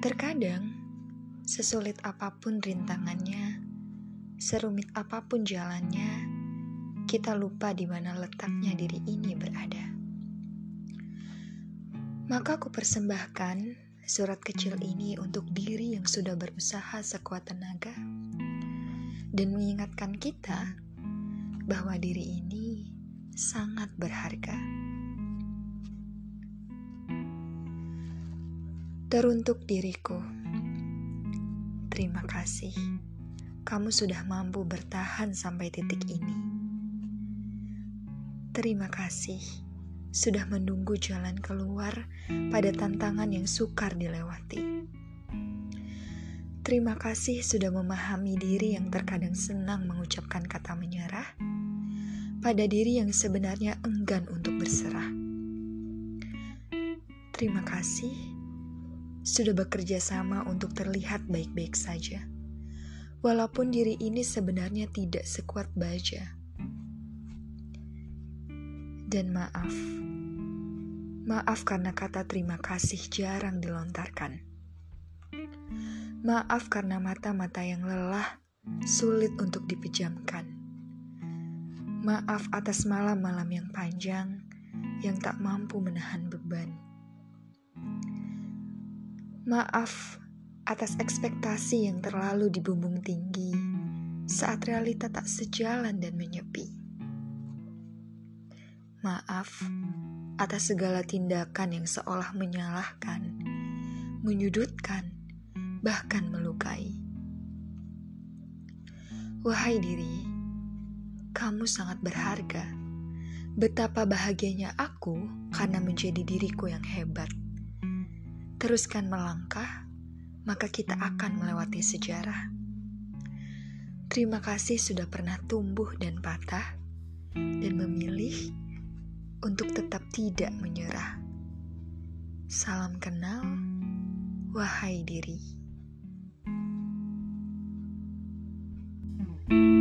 Terkadang, sesulit apa pun rintangannya, serumit apa pun jalannya, kita lupa di mana letaknya diri ini berada. Maka aku persembahkan surat kecil ini untuk diri yang sudah berusaha sekuat tenaga dan mengingatkan kita bahwa diri ini sangat berharga. Teruntuk diriku, terima kasih. Kamu sudah mampu bertahan sampai titik ini. Terima kasih sudah menunggu jalan keluar pada tantangan yang sukar dilewati. Terima kasih sudah memahami diri yang terkadang senang mengucapkan kata menyerah pada diri yang sebenarnya enggan untuk berserah. Terima kasih sudah bekerja sama untuk terlihat baik-baik saja. Walaupun diri ini sebenarnya tidak sekuat baja. Dan maaf. Maaf karena kata terima kasih jarang dilontarkan. Maaf karena mata-mata yang lelah sulit untuk dipejamkan. Maaf atas malam-malam yang panjang yang tak mampu menahan beban. Maaf atas ekspektasi yang terlalu dibumbung tinggi saat realita tak sejalan dan menyepi. Maaf atas segala tindakan yang seolah menyalahkan, menyudutkan, bahkan melukai. Wahai diri, kamu sangat berharga. Betapa bahagianya aku karena menjadi diriku yang hebat teruskan melangkah, maka kita akan melewati sejarah. Terima kasih sudah pernah tumbuh dan patah, dan memilih untuk tetap tidak menyerah. Salam kenal, wahai diri. thank you